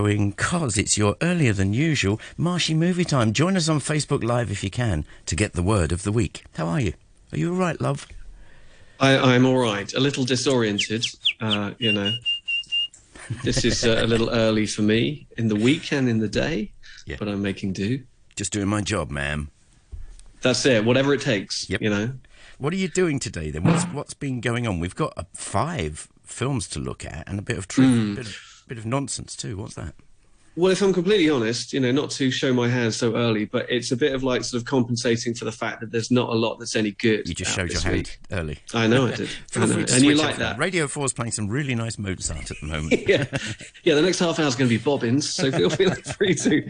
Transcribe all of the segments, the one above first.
going because it's your earlier than usual Marshy movie time. Join us on Facebook Live if you can to get the word of the week. How are you? Are you all right, love? I, am all right. A little disoriented, uh, you know. This is uh, a little early for me in the week and in the day, yeah. but I'm making do. Just doing my job, ma'am. That's it. Whatever it takes. Yep. You know. What are you doing today then? What's what's been going on? We've got uh, five films to look at and a bit of truth, mm. bit, of, bit of nonsense too. What's that? Well, if I'm completely honest, you know, not to show my hand so early, but it's a bit of like sort of compensating for the fact that there's not a lot that's any good. You just showed your hand week. early. I know I did. I know. And you like that. Radio 4 is playing some really nice Mozart at the moment. yeah. yeah, the next half hour is going to be bobbins, so feel, feel free to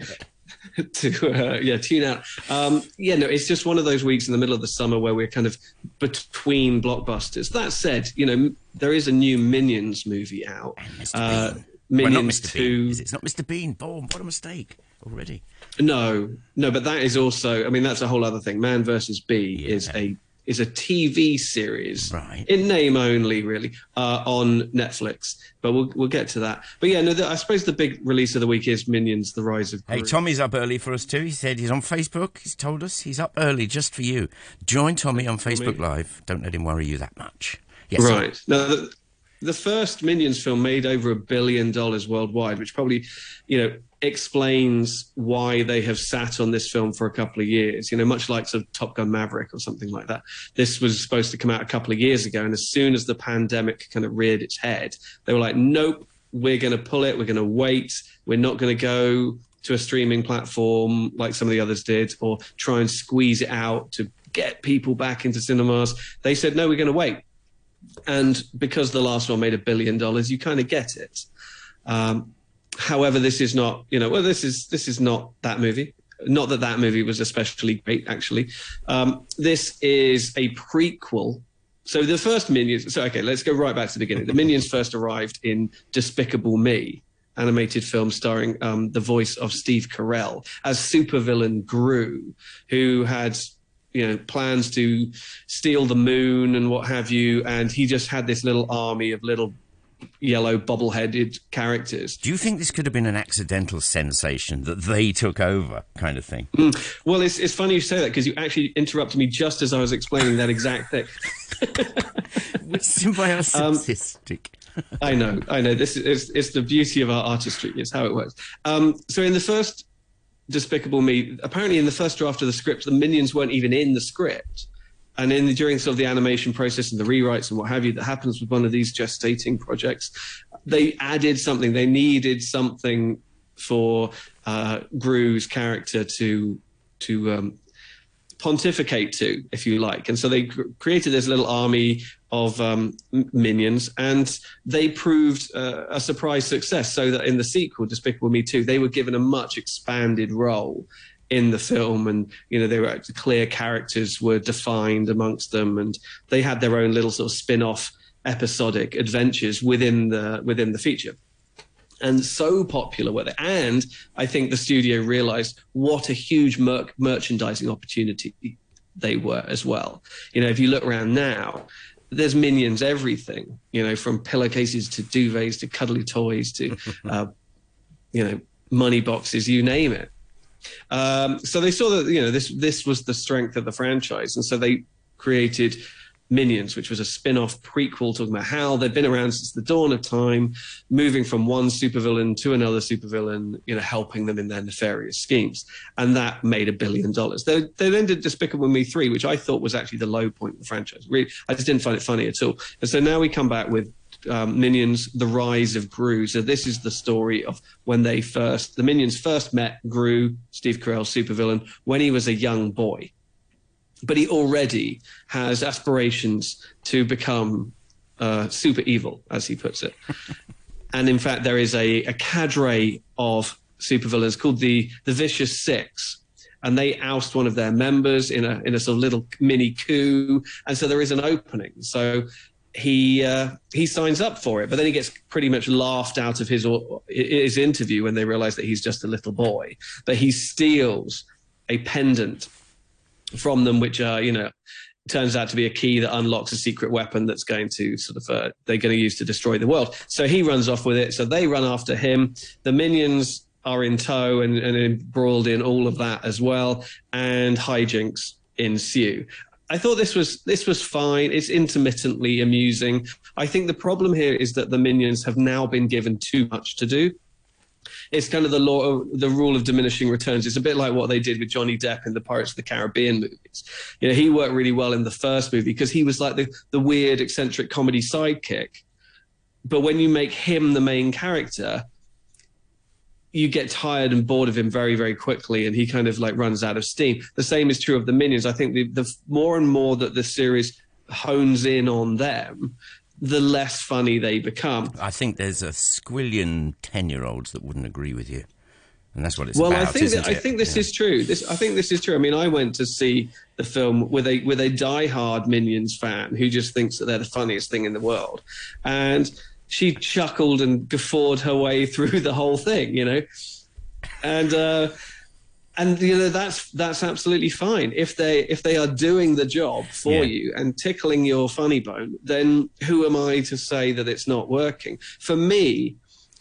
to uh, yeah tune out. Um, yeah, no, it's just one of those weeks in the middle of the summer where we're kind of between blockbusters. That said, you know there is a new Minions movie out. Uh, Minions well, Two. Bean. It's not Mr. Bean. Boom! What a mistake already. No, no, but that is also. I mean, that's a whole other thing. Man versus Bee yeah. is a is a TV series, right. in name only, really, uh, on Netflix. But we'll we'll get to that. But yeah, no, the, I suppose the big release of the week is Minions: The Rise of. Gru. Hey, Tommy's up early for us too. He said he's on Facebook. He's told us he's up early just for you. Join Tommy on Facebook Tommy. Live. Don't let him worry you that much. Yes, right. Sir. Now, the, the first Minions film made over a billion dollars worldwide, which probably, you know, explains why they have sat on this film for a couple of years. You know, much like sort of Top Gun Maverick or something like that. This was supposed to come out a couple of years ago, and as soon as the pandemic kind of reared its head, they were like, "Nope, we're going to pull it. We're going to wait. We're not going to go." To a streaming platform like some of the others did, or try and squeeze it out to get people back into cinemas. They said, no, we're going to wait and because the last one made a billion dollars, you kind of get it. Um, however, this is not, you know, well, this is this is not that movie. Not that that movie was especially great, actually. Um, this is a prequel. So the first Minions. So okay, let's go right back to the beginning. The Minions first arrived in Despicable Me, animated film starring um, the voice of Steve Carell as supervillain Gru, who had you know plans to steal the moon and what have you and he just had this little army of little yellow bubble-headed characters. Do you think this could have been an accidental sensation that they took over kind of thing? Mm. well it's, it's funny you say that because you actually interrupted me just as i was explaining that exact thing. Symbiotic um, i know i know. This is it's the beauty of our artistry it's how it works. Um, so in the first Despicable Me, apparently in the first draft of the script, the minions weren't even in the script. And in the, during sort of the animation process and the rewrites and what have you that happens with one of these gestating projects, they added something. They needed something for uh, Gru's character to to um, pontificate to, if you like. And so they created this little army of um, minions, and they proved uh, a surprise success. So that in the sequel, Despicable Me 2, they were given a much expanded role in the film, and you know they were clear characters were defined amongst them, and they had their own little sort of spin-off episodic adventures within the within the feature and so popular were they. And I think the studio realized what a huge mer- merchandising opportunity they were as well. You know, if you look around now, there's minions everything. You know, from pillowcases to duvets to cuddly toys to, uh, you know, money boxes, you name it. Um, so they saw that you know this this was the strength of the franchise, and so they created Minions, which was a spin off prequel talking about how they've been around since the dawn of time, moving from one supervillain to another supervillain, you know, helping them in their nefarious schemes. And that made a billion dollars. They, they then did Despicable Me 3, which I thought was actually the low point of the franchise. Really, I just didn't find it funny at all. And so now we come back with um, Minions: The Rise of Gru. So this is the story of when they first, the Minions first met Gru, Steve Carell, supervillain, when he was a young boy but he already has aspirations to become uh, super evil, as he puts it. and in fact, there is a, a cadre of supervillains called the the Vicious Six, and they oust one of their members in a in a sort of little mini coup, and so there is an opening. So he uh, he signs up for it, but then he gets pretty much laughed out of his his interview when they realize that he's just a little boy. But he steals a pendant from them, which are, you know, turns out to be a key that unlocks a secret weapon that's going to sort of uh, they're going to use to destroy the world. So he runs off with it. So they run after him. The minions are in tow and, and embroiled in all of that as well, and hijinks ensue. I thought this was this was fine. It's intermittently amusing. I think the problem here is that the minions have now been given too much to do. It's kind of the law, the rule of diminishing returns. It's a bit like what they did with Johnny Depp in the Pirates of the Caribbean movies. You know, he worked really well in the first movie because he was like the the weird, eccentric comedy sidekick. But when you make him the main character, you get tired and bored of him very, very quickly, and he kind of like runs out of steam. The same is true of the minions. I think the, the more and more that the series hones in on them, the less funny they become. I think there's a squillion ten-year-olds that wouldn't agree with you, and that's what it's well, about. I think that, I think this Yeah. is true. This I think this is true. I mean, I went to see the film with a with a diehard Minions fan who just thinks that they're the funniest thing in the world, and she chuckled and guffawed her way through the whole thing. You know, and. uh and you know that's that's absolutely fine. If they if they are doing the job for Yeah. you and tickling your funny bone then who am i to say that it's not working? For me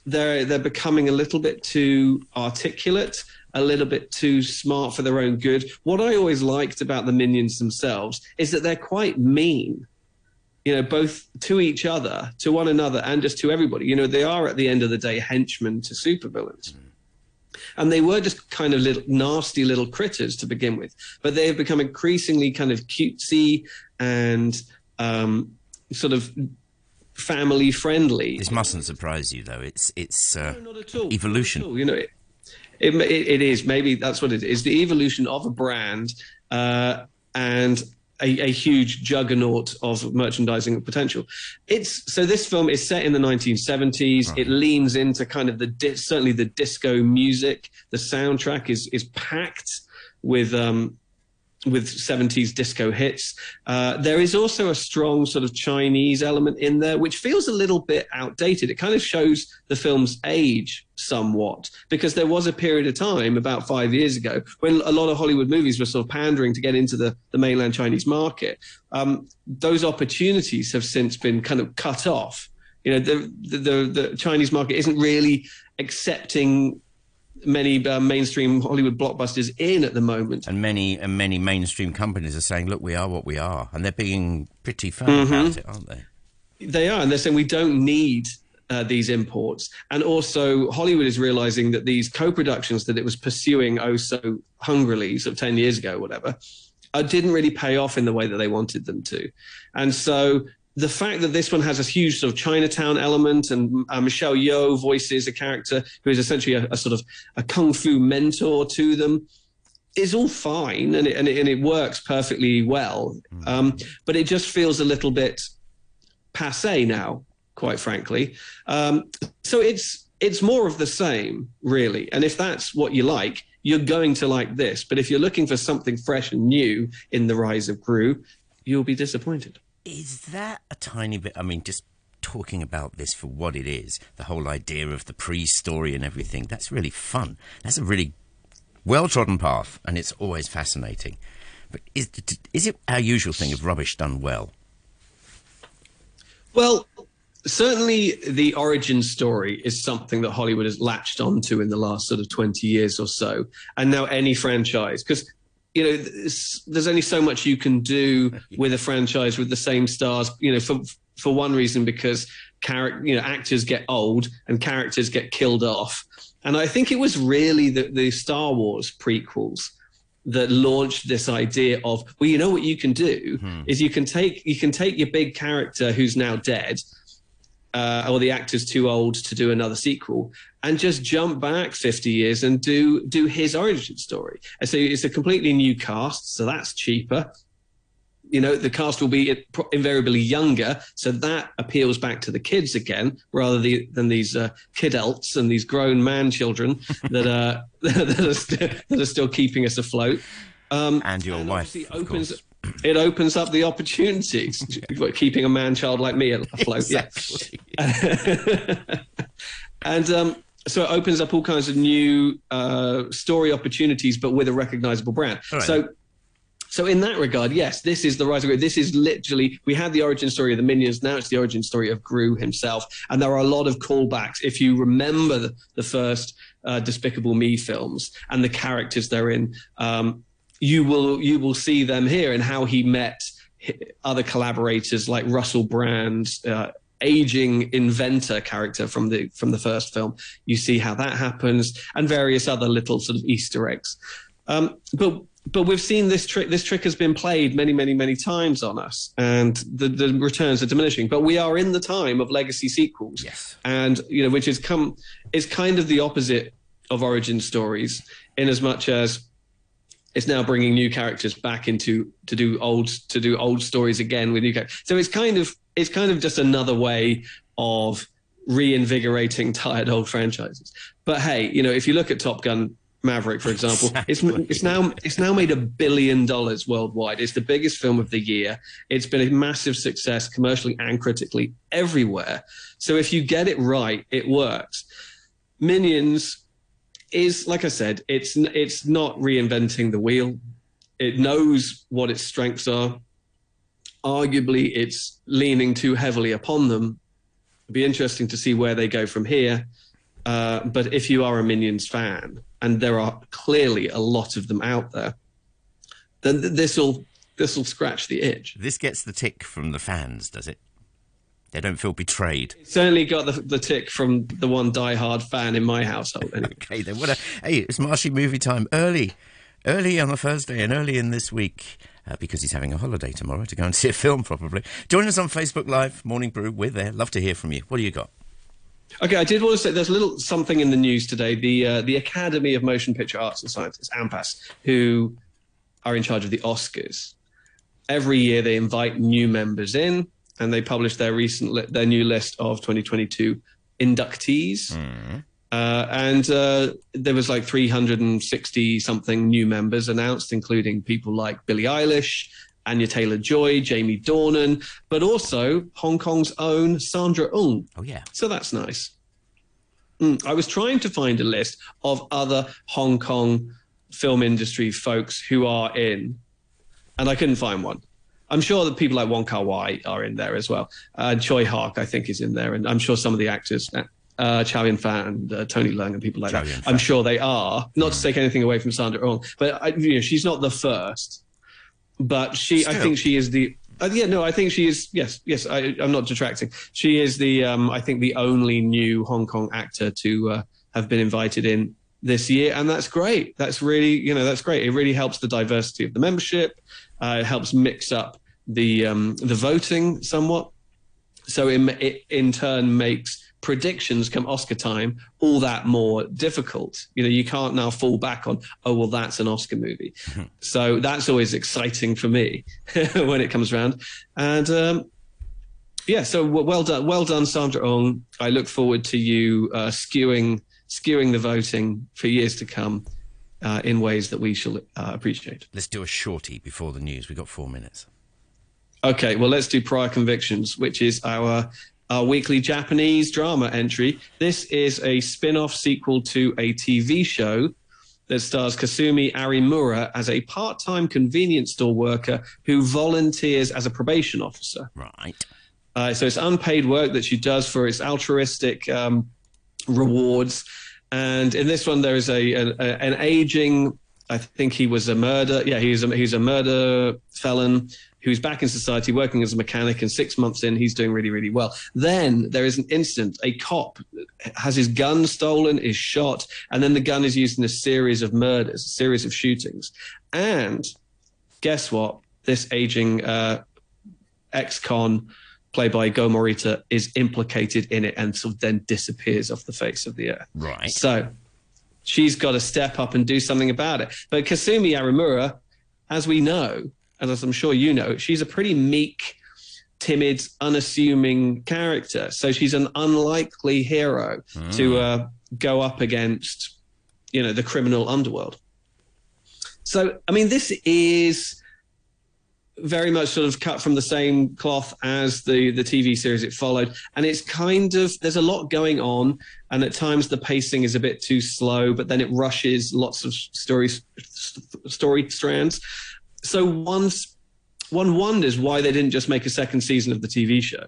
they're they're becoming a little bit too articulate a little bit too smart for their own good. What i always liked about the minions themselves is that they're quite mean you know both to each other to one another and just to everybody. You know they are at the end of the day henchmen to supervillains mm. And they were just kind of little nasty little critters to begin with but they have become increasingly kind of cutesy and um, sort of family friendly This mustn't surprise you, though. It's it's uh, no, not at all. evolution. Not at all. You know, it, it, it, it is. Maybe that's what it is. The evolution of a brand uh, and a, a huge juggernaut of merchandising potential. It's so this film is set in the 1970s. It leans into kind of the di- certainly the disco music. The soundtrack is is packed with um, with 70s disco hits. Uh, there is also a strong sort of Chinese element in there, which feels a little bit outdated. It kind of shows the film's age somewhat, because there was a period of time about five years ago when a lot of Hollywood movies were sort of pandering to get into the, the mainland Chinese market. Um, those opportunities have since been kind of cut off. You know, the, the, the, the Chinese market isn't really accepting many uh, mainstream Hollywood blockbusters in at the moment. and many and many mainstream companies are saying, "Look, we are what we are," and they're being pretty firm Mm-hmm. about it, aren't they? They are, and they're saying we don't need uh, these imports. And also, Hollywood is realizing that these co-productions that it was pursuing oh so hungrily, sort of ten years ago, whatever, uh, didn't really pay off in the way that they wanted them to. And so, the fact that this one has a huge sort of Chinatown element, and uh, Michelle Yeoh voices a character who is essentially a, a sort of a kung fu mentor to them. Is all fine and it, and, it, and it works perfectly well, um, but it just feels a little bit passe now, quite frankly. Um, so it's it's more of the same, really. And if that's what you like, you're going to like this. But if you're looking for something fresh and new in the rise of Gru, you'll be disappointed. Is that a tiny bit? I mean, just talking about this for what it is, the whole idea of the pre-story and everything. That's really fun. That's a really well-trodden path, and it's always fascinating. But is is it our usual thing of rubbish done well? Well, certainly the origin story is something that Hollywood has latched onto in the last sort of 20 years or so. And now any franchise, because you know, there's, only so much you can do with a franchise with the same stars. You know, for for one reason, because character, you know, actors get old and characters get killed off. And I think it was really the, the Star Wars prequels that launched this idea of, well, you know what you can do hmm. is you can take you can take your big character who's now dead, uh, or the actor's too old to do another sequel, and just jump back 50 years and do do his origin story. And so it's a completely new cast, so that's cheaper. You know, the cast will be invariably younger, so that appeals back to the kids again, rather the, than these uh, kidults and these grown man children that are that are, st- that are still keeping us afloat. Um, And your and wife, obviously of course. It opens up the opportunities keeping a man child like me afloat Exactly. yeah and um, so it opens up all kinds of new uh, story opportunities but with a recognizable brand right. so So in that regard, yes, this is the rise of Gru. This is literally we had the origin story of the minions. Now it's the origin story of Gru himself, and there are a lot of callbacks. If you remember the, the first uh, Despicable Me films and the characters they're in, um, you will you will see them here and how he met other collaborators like Russell Brand. Uh, aging inventor character from the from the first film you see how that happens and various other little sort of easter eggs um, but but we've seen this trick. This trick has been played many, many, many times on us, and the, the returns are diminishing. But we are in the time of legacy sequels, yes, and you know, which is come is kind of the opposite of origin stories, in as much as it's now bringing new characters back into to do old to do old stories again with new characters. So it's kind of it's kind of just another way of reinvigorating tired old franchises. But hey, you know, if you look at Top Gun Maverick, for example. Exactly. It's it's now it's now made a billion dollars worldwide. It's the biggest film of the year. It's been a massive success commercially and critically everywhere. So if you get it right, it works. Minions is like I said, it's it's not reinventing the wheel. It knows what its strengths are. Arguably, it's leaning too heavily upon them. It'd be interesting to see where they go from here. Uh, but if you are a Minions fan, and there are clearly a lot of them out there, then this will this will scratch the itch. This gets the tick from the fans, does it? They don't feel betrayed. Certainly got the, the tick from the one die-hard fan in my household. Anyway. okay, then what a hey! It's Marshy movie time early, early on a Thursday and early in this week. Uh, because he's having a holiday tomorrow to go and see a film, probably. Join us on Facebook Live, Morning Brew. We're there. Love to hear from you. What do you got? Okay, I did want to say there's a little something in the news today. The uh, the Academy of Motion Picture Arts and Sciences, AMPAS, who are in charge of the Oscars. Every year they invite new members in, and they published their recent li- their new list of 2022 inductees. Mm. Uh, and uh, there was like 360 something new members announced, including people like Billie Eilish, Anya Taylor Joy, Jamie Dornan, but also Hong Kong's own Sandra Ng. Oh, yeah. So that's nice. Mm, I was trying to find a list of other Hong Kong film industry folks who are in, and I couldn't find one. I'm sure that people like Wong Kar Wai are in there as well. Uh, Tsui Hark, I think, is in there, and I'm sure some of the actors, uh, Chow Yun Fat and uh, Tony Leung and people like Chow that, I'm sure they are. Not mm. to take anything away from Sandra Ng, but I, you know, she's not the first but she, Still. I think she is the. Uh, yeah, no, I think she is. Yes, yes, I, am not detracting. She is the, um, I think, the only new Hong Kong actor to uh, have been invited in this year, and that's great. That's really, you know, that's great. It really helps the diversity of the membership. Uh, it helps mix up the um, the voting somewhat. So it, it in turn makes predictions come Oscar time all that more difficult. You know, you can't now fall back on, oh, well, that's an Oscar movie. Mm-hmm. So that's always exciting for me when it comes around. And um, yeah, so well done, well done, Sandra Ng. I look forward to you uh, skewing skewing the voting for years to come. Uh, in ways that we shall uh, appreciate. Let's do a shorty before the news. We've got four minutes. Okay, well, let's do Prior Convictions, which is our our weekly Japanese drama entry. This is a spin off sequel to a TV show that stars Kasumi Arimura as a part time convenience store worker who volunteers as a probation officer. Right. Uh, so it's unpaid work that she does for its altruistic um, rewards. And in this one, there is a, a, a, an aging, I think he was a murder. Yeah, he's a, he's a murder felon who's back in society working as a mechanic, and six months in, he's doing really, really well. Then there is an incident. A cop has his gun stolen, is shot, and then the gun is used in a series of murders, a series of shootings. And guess what? This aging uh, ex-con played by Go Morita is implicated in it and sort of then disappears off the face of the earth. Right. So she's got to step up and do something about it. But Kasumi Arimura, as we know, and as I'm sure you know, she's a pretty meek, timid, unassuming character. So she's an unlikely hero to uh, go up against, you know, the criminal underworld. So, I mean, this is very much sort of cut from the same cloth as the the TV series it followed, and it's kind of there's a lot going on, and at times the pacing is a bit too slow, but then it rushes lots of story story strands so once one wonders why they didn't just make a second season of the TV show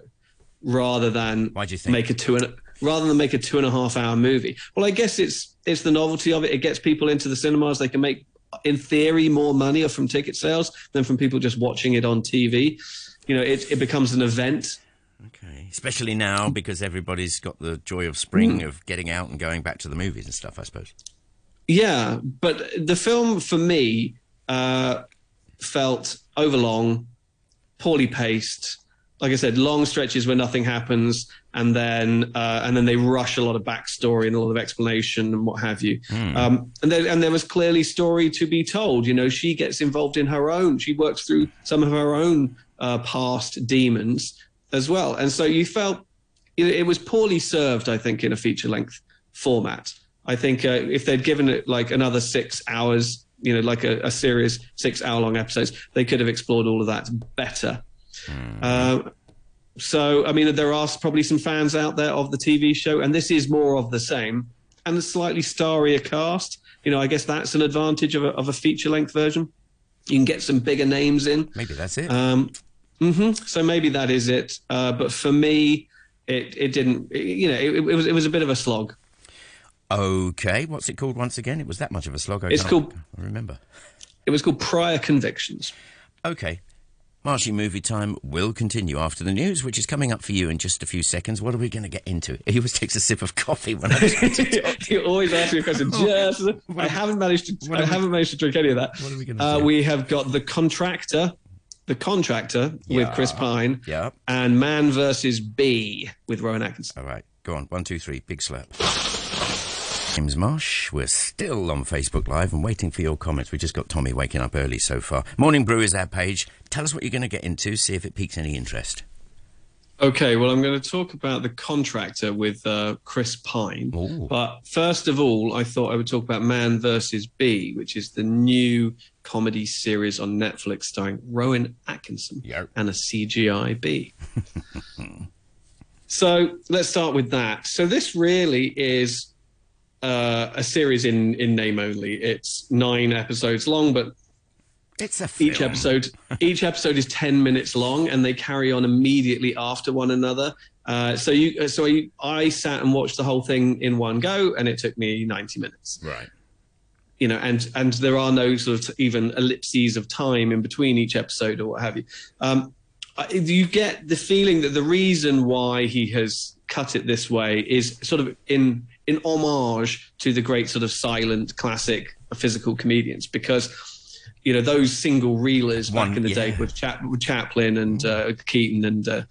rather than Why do you think? make a two and a, rather than make a two and a half hour movie. Well, I guess it's it's the novelty of it. It gets people into the cinemas. They can make, in theory, more money from ticket sales than from people just watching it on TV. You know, it it becomes an event. Okay. Especially now because everybody's got the joy of spring of getting out and going back to the movies and stuff, I suppose. Yeah, but the film for me uh, felt overlong, poorly paced. Like I said, long stretches where nothing happens, and then uh, and then they rush a lot of backstory and a lot of explanation and what have you. Um, and there and there was clearly story to be told. You know, she gets involved in her own. She works through some of her own uh, past demons as well, and so you felt it, it was poorly served. I think in a feature length format. I think uh, if they'd given it like another six hours, you know, like a, a series, six hour long episodes, they could have explored all of that better. Uh, so, I mean, there are probably some fans out there of the TV show, and this is more of the same and a slightly starrier cast. You know, I guess that's an advantage of a, of a feature length version. You can get some bigger names in. Maybe that's it. Um, hmm So maybe that is it. Uh, but for me, it, it didn't, it- you know, it, it was it was a bit of a slog. okay. What's it called once again? It was that much of a slog. I It's called- remember. It was called Prior Convictions. Okay. Marshy movie time will continue after the news, which is coming up for you in just a few seconds. What are we going to get into? He always takes a sip of coffee when I He always asks me a question. Just, I haven't managed to. I we- haven't managed to drink any of that. What are we gonna uh, do? We have got the contractor, the contractor with Chris Pine, Yeah. and Man versus Bee with Rowan Atkinson. All right, go on. One, two, three. Big slap. James Marsh, we're still on Facebook Live and waiting for your comments. We just got Tommy waking up early so far. Morning Brew is our page. Tell us what you're going to get into, see if it piques any interest. Okay, well, I'm going to talk about the contractor with uh, Chris Pine. Ooh. But first of all, I thought I would talk about Man versus Bee, which is the new comedy series on Netflix starring Rowan Atkinson Yep. and a CGI bee. so let's start with that. So this really is uh, a series in in name only. It's nine episodes long, but It's a film. each episode each episode is 10 minutes long and they carry on immediately after one another uh, so you so I, I sat and watched the whole thing in one go and it took me 90 minutes Right. you know and and there are no sort of even ellipses of time in between each episode or what have you um, I- you get the feeling that the reason why he has cut it this way is sort of in in homage to the great sort of silent classic physical comedians because you know those single reelers back in the yeah. day with, Chap- with Chaplin and uh, Keaton and uh,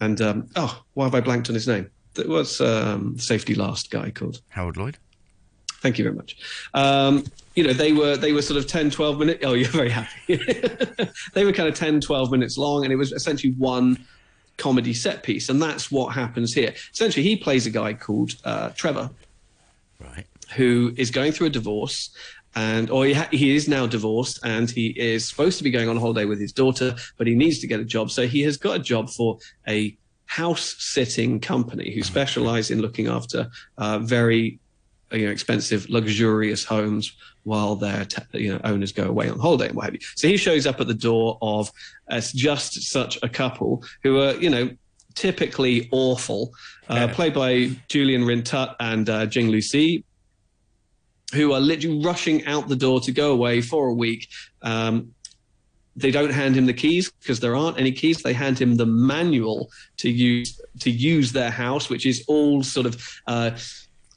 and um, oh why have I blanked on his name? That was um, safety last guy called. Harold Lloyd? Thank you very much. Um, you know, they were they were sort of 10, 12 minutes. Oh, you're very happy. they were kind of 10, 12 minutes long, and it was essentially one comedy set piece. And that's what happens here. Essentially, he plays a guy called uh, Trevor, Right. who is going through a divorce. And or he, ha- he is now divorced, and he is supposed to be going on holiday with his daughter, but he needs to get a job. So he has got a job for a house sitting company who specialize in looking after uh, very you know, expensive, luxurious homes while their te- you know owners go away on holiday and what have you. So he shows up at the door of as just such a couple who are you know typically awful, uh, Yeah. played by Julian Rhind-Tutt and uh, Jing Lusi, who are literally rushing out the door to go away for a week. Um, they don't hand him the keys because there aren't any keys. They hand him the manual to use to use their house, which is all sort of uh,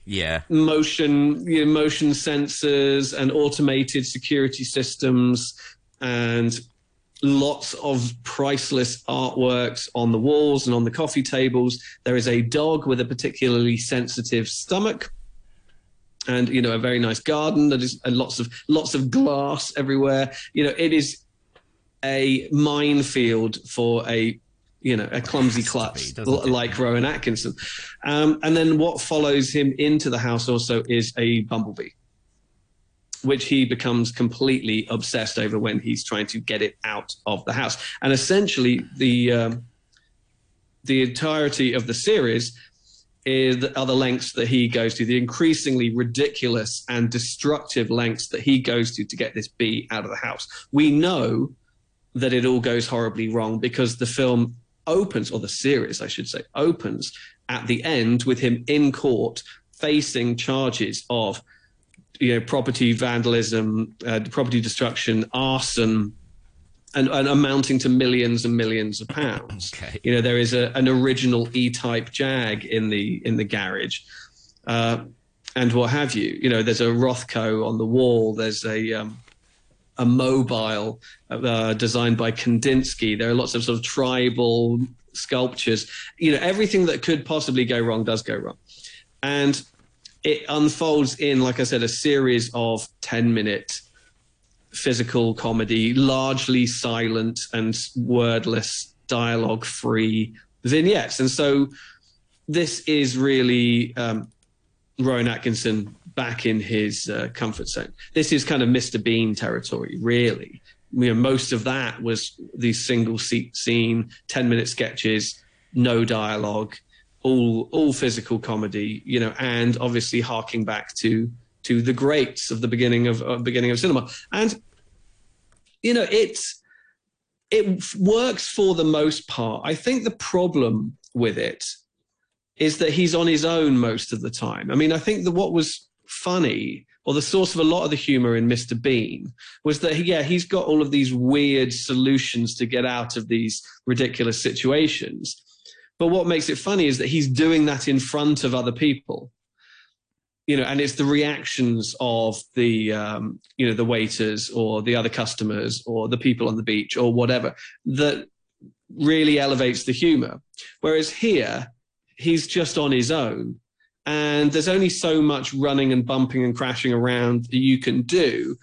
Yeah. motion you know, motion sensors and automated security systems and lots of priceless artworks on the walls and on the coffee tables there is a dog with a particularly sensitive stomach and you know a very nice garden that is and lots of lots of glass everywhere you know it is a minefield for a you know a clumsy clutch be, like rowan atkinson. Um, and then what follows him into the house also is a bumblebee which he becomes completely obsessed over when he's trying to get it out of the house. And essentially the um, the entirety of the series is the other lengths that he goes to, the increasingly ridiculous and destructive lengths that he goes to to get this bee out of the house. We know that it all goes horribly wrong because the film opens, or the series, I should say, opens at the end with him in court facing charges of you know property vandalism, uh, property destruction, arson, and, and, amounting to millions and millions of pounds. Okay. You know, there is a, an original E-type Jag in the in the garage, uh, and what have you. You know, there's a Rothko on the wall. There's a um, a mobile uh, designed by Kandinsky. There are lots of sort of tribal sculptures. You know, everything that could possibly go wrong does go wrong, and it unfolds in, like I said, a series of ten minute physical comedy, largely silent and wordless, dialogue free vignettes. And so this is really um, Rowan Atkinson back in his uh, comfort zone. This is kind of Mr. Bean territory, really. You know, most of that was these single seat scene, 10 minute sketches, no dialogue, all all physical comedy, you know, and obviously harking back to to the greats of the beginning of uh, beginning of cinema. And you know, it's it works for the most part. I think the problem with it is that he's on his own most of the time. I mean, I think that what was funny or the source of a lot of the humor in Mr. Bean was that, yeah, he's got all of these weird solutions to get out of these ridiculous situations. But what makes it funny is that he's doing that in front of other people you know, and it's the reactions of the, um, you know, the waiters or the other customers or the people on the beach or whatever that really elevates the humor. Whereas here, he's just on his own. And there's only so much running and bumping and crashing around that you can do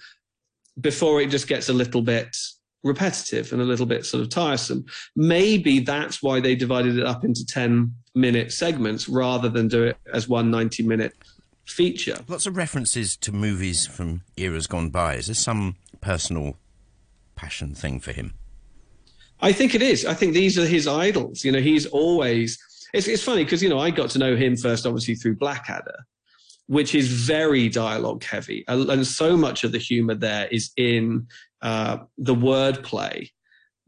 before it just gets a little bit repetitive and a little bit sort of tiresome. Maybe that's why they divided it up into 10 minute segments rather than do it as one 90 minute feature. Lots of references to movies from eras gone by. Is this some personal passion thing for him? I think it is. I think these are his idols. You know, he's always. It's, it's funny because, you know, I got to know him first, obviously, through Blackadder, which is very dialogue heavy. And so much of the humor there is in uh, the wordplay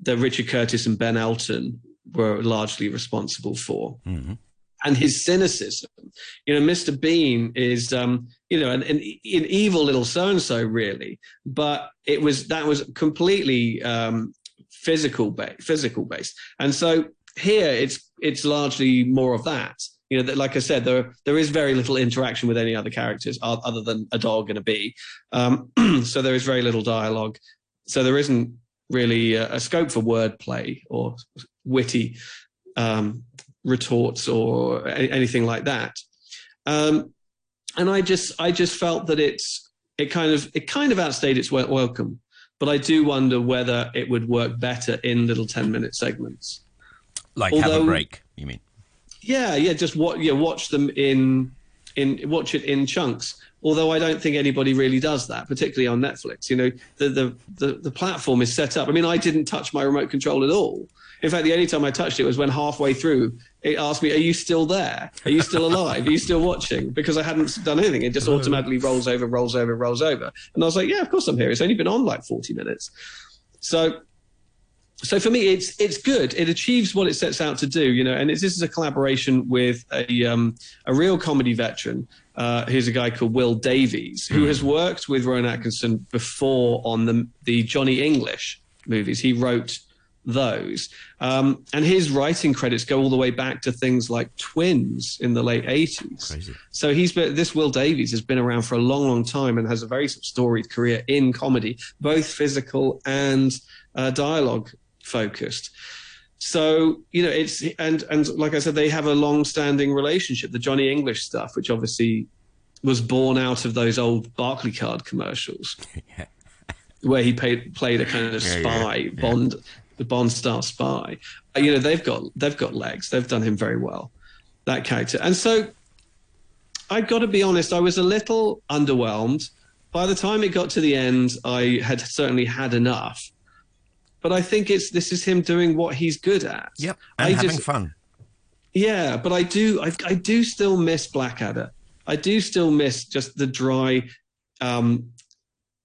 that Richard Curtis and Ben Elton were largely responsible for. Mm-hmm and his cynicism. You know, Mr. Bean is, um, you know, an, an, an evil little so and so, really, but it was that was completely um, physical based, physical based, and so here it's it's largely more of that. You know, that, like I said, there there is very little interaction with any other characters other than a dog and a bee. Um, so there is very little dialogue. So there isn't really a, a scope for wordplay or witty um, retorts or anything like that. Um, and I just I just felt that it's it kind of it kind of outstayed its welcome. But I do wonder whether it would work better in little ten minute segments. Like Although, have a break, you mean? Yeah, yeah. Just what yeah, watch them in in watch it in chunks. Although I don't think anybody really does that, particularly on Netflix. You know, the the the, the platform is set up. I mean, I didn't touch my remote control at all. In fact, the only time I touched it was when halfway through it asked me, "Are you still there? Are you still alive? Are you still watching?" Because I hadn't done anything. It just oh. automatically rolls over, rolls over, rolls over, and I was like, "Yeah, of course I'm here. It's only been on like 40 minutes." So, so for me, it's it's good. It achieves what it sets out to do, you know. And this is a collaboration with a um, a real comedy veteran. Uh, here's a guy called Will Davies who mm. has worked with Rowan Atkinson before on the the Johnny English movies. He wrote those. Um, and his writing credits go all the way back to things like Twins in the late 80s. So he's been, this Will Davies has been around for a long, long time and has a very storied career in comedy, both physical and uh, dialogue focused. So you know it's and and like I said, they have a long-standing relationship. The Johnny English stuff, which obviously was born out of those old Barclaycard commercials. yeah where he paid, played a kind of spy yeah, yeah, Bond the Bond star spy. You know, they've got they've got legs. They've done him very well, that character. And so, I've got to be honest. I was a little underwhelmed. By the time it got to the end, I had certainly had enough. But I think it's this is him doing what he's good at. Yep, and I having just, fun. Yeah, but I do, I, I do still miss Blackadder. I do still miss just the dry um,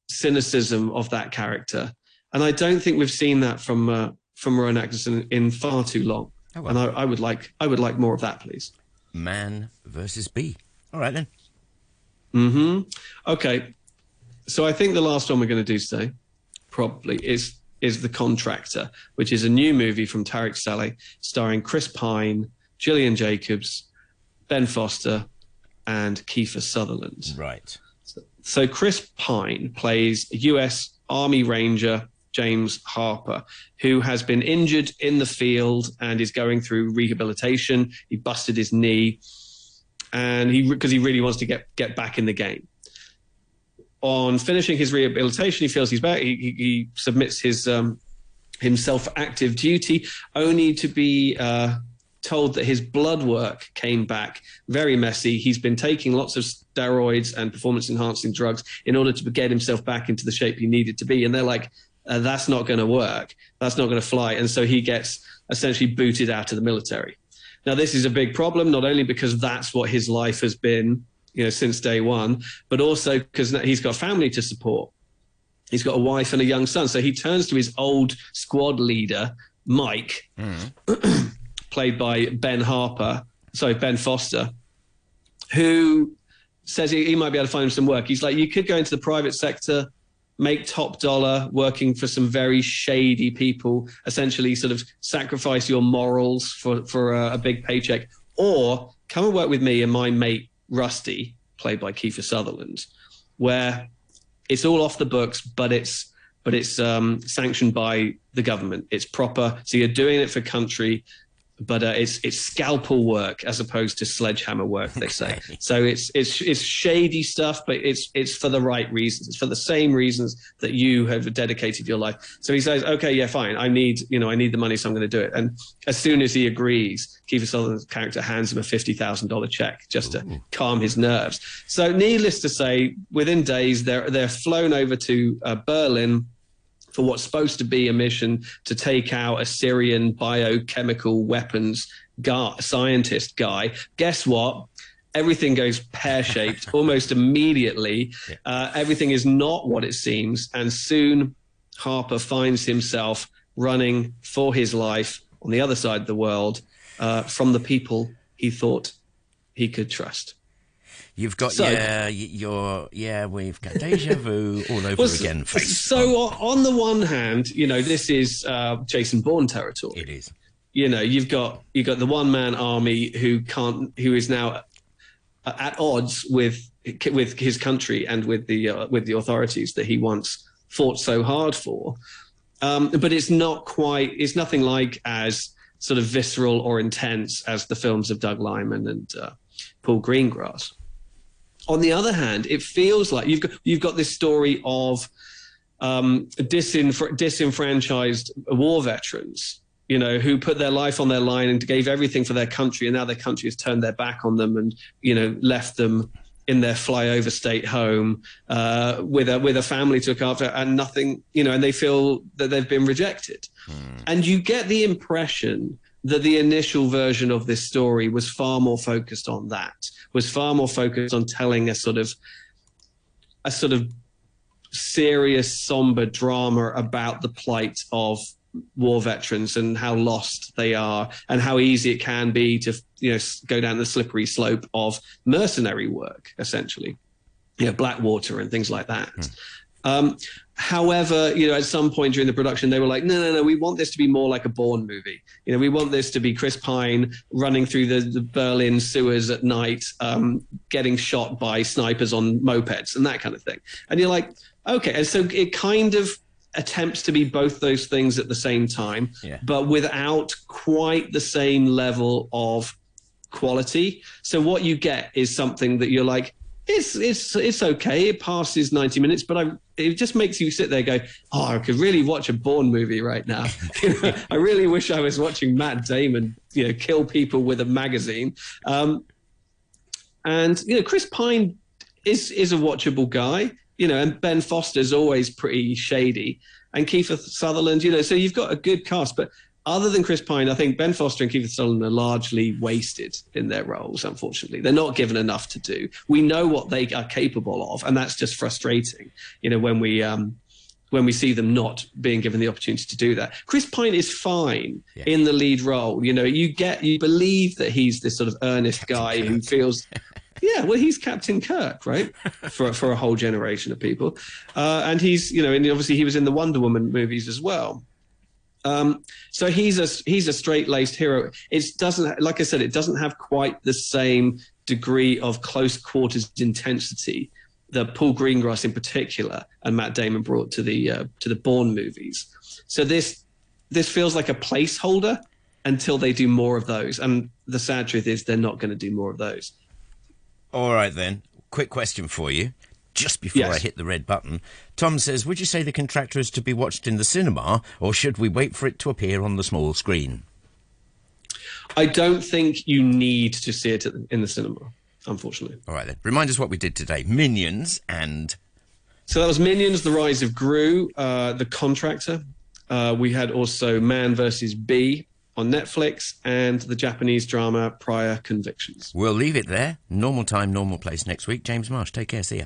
cynicism of that character, and I don't think we've seen that from uh, from Rowan Atkinson in far too long. Oh, well. And I, I, would like, I would like more of that, please. Man versus bee. All right then. Hmm. Okay. So I think the last one we're going to do today, probably, is is The Contractor, which is a new movie from Tarik Saleh, starring Chris Pine, Gillian Jacobs, Ben Foster, and Kiefer Sutherland. Right. So, so Chris Pine plays a U.S. Army Ranger James Harper, who has been injured in the field and is going through rehabilitation. He busted his knee, and he because he really wants to get get back in the game on finishing his rehabilitation, he feels he's back. He, he, he submits his um, himself active duty, only to be uh, told that his blood work came back very messy. He's been taking lots of steroids and performance enhancing drugs in order to get himself back into the shape he needed to be. And they're like, uh, that's not going to work. That's not going to fly. And so he gets essentially booted out of the military. Now, this is a big problem, not only because that's what his life has been you know, since day one, but also because he's got family to support. He's got a wife and a young son. So he turns to his old squad leader, Mike, mm. played by Ben Harper, sorry, Ben Foster, who says he, he might be able to find him some work. He's like, you could go into the private sector, make top dollar working for some very shady people, essentially sort of sacrifice your morals for, for a, a big paycheck, or come and work with me and my mate Rusty, played by Kiefer Sutherland, where it's all off the books, but it's but it's um, sanctioned by the government. It's proper. So you're doing it for country but uh, it's it's scalpel work as opposed to sledgehammer work. They say okay. so. It's it's it's shady stuff, but it's it's for the right reasons. It's for the same reasons that you have dedicated your life. So he says, "Okay, yeah, fine. I need you know I need the money, so I'm going to do it." And as soon as he agrees, Kiefer Sutherland's character hands him a fifty thousand dollar check just to Ooh. calm his nerves. So needless to say, within days they're they're flown over to uh, Berlin for what's supposed to be a mission to take out a Syrian biochemical weapons guy, scientist guy. Guess what? Everything goes pear shaped almost immediately. Yeah. Uh, everything is not what it seems. And soon Harper finds himself running for his life on the other side of the world uh, from the people he thought he could trust. You've got so, yeah, your yeah. We've got deja vu all over well, again. Face so on the one hand, you know this is uh, Jason Bourne territory. It is. You know, you've got you've got the one man army who can't, who is now at odds with with his country and with the uh, with the authorities that he once fought so hard for. Um, but it's not quite. It's nothing like as sort of visceral or intense as the films of Doug Liman and uh, Paul Greengrass. On the other hand, it feels like you've got you've got this story of um, disenfr- disenfranchised war veterans, you know, who put their life on their line and gave everything for their country, and now their country has turned their back on them and you know left them in their flyover state home uh, with a with a family to look after and nothing, you know, and they feel that they've been rejected, hmm. and you get the impression that the initial version of this story was far more focused on that, was far more focused on telling a sort of a sort of serious, somber drama about the plight of war veterans and how lost they are and how easy it can be to you know go down the slippery slope of mercenary work essentially you know blackwater and things like that hmm. um, However, you know, at some point during the production, they were like, no, no, no, we want this to be more like a Bourne movie. You know, we want this to be Chris Pine running through the, the Berlin sewers at night, um, getting shot by snipers on mopeds and that kind of thing. And you're like, okay. And so it kind of attempts to be both those things at the same time, yeah. but without quite the same level of quality. So what you get is something that you're like, it's it's it's okay. It passes ninety minutes, but I it just makes you sit there go, oh, I could really watch a Bourne movie right now. I really wish I was watching Matt Damon, you know, kill people with a magazine. Um, and you know, Chris Pine is is a watchable guy, you know, and Ben Foster's always pretty shady, and Kiefer Sutherland, you know, so you've got a good cast, but other than Chris Pine, I think Ben Foster and Kiefer Sutherland are largely wasted in their roles. Unfortunately, they're not given enough to do. We know what they are capable of, and that's just frustrating. You know, when we um, when we see them not being given the opportunity to do that. Chris Pine is fine yeah. in the lead role. You know, you get you believe that he's this sort of earnest Captain guy Kirk. who feels. Yeah, well, he's Captain Kirk, right? For for a whole generation of people, uh, and he's you know, and obviously he was in the Wonder Woman movies as well. Um, so he's a he's a straight laced hero. It doesn't, like I said, it doesn't have quite the same degree of close quarters intensity that Paul Greengrass in particular and Matt Damon brought to the uh, to the Bourne movies. So this this feels like a placeholder until they do more of those. And the sad truth is they're not going to do more of those. All right then. Quick question for you just before yes. I hit the red button. Tom says, Would you say the contractor is to be watched in the cinema, or should we wait for it to appear on the small screen? I don't think you need to see it in the cinema, unfortunately. All right, then. Remind us what we did today Minions and. So that was Minions, The Rise of Gru, uh, The Contractor. Uh, we had also Man versus Bee, on Netflix and the Japanese drama Prior Convictions. We'll leave it there. Normal time, normal place next week. James Marsh, take care. See ya.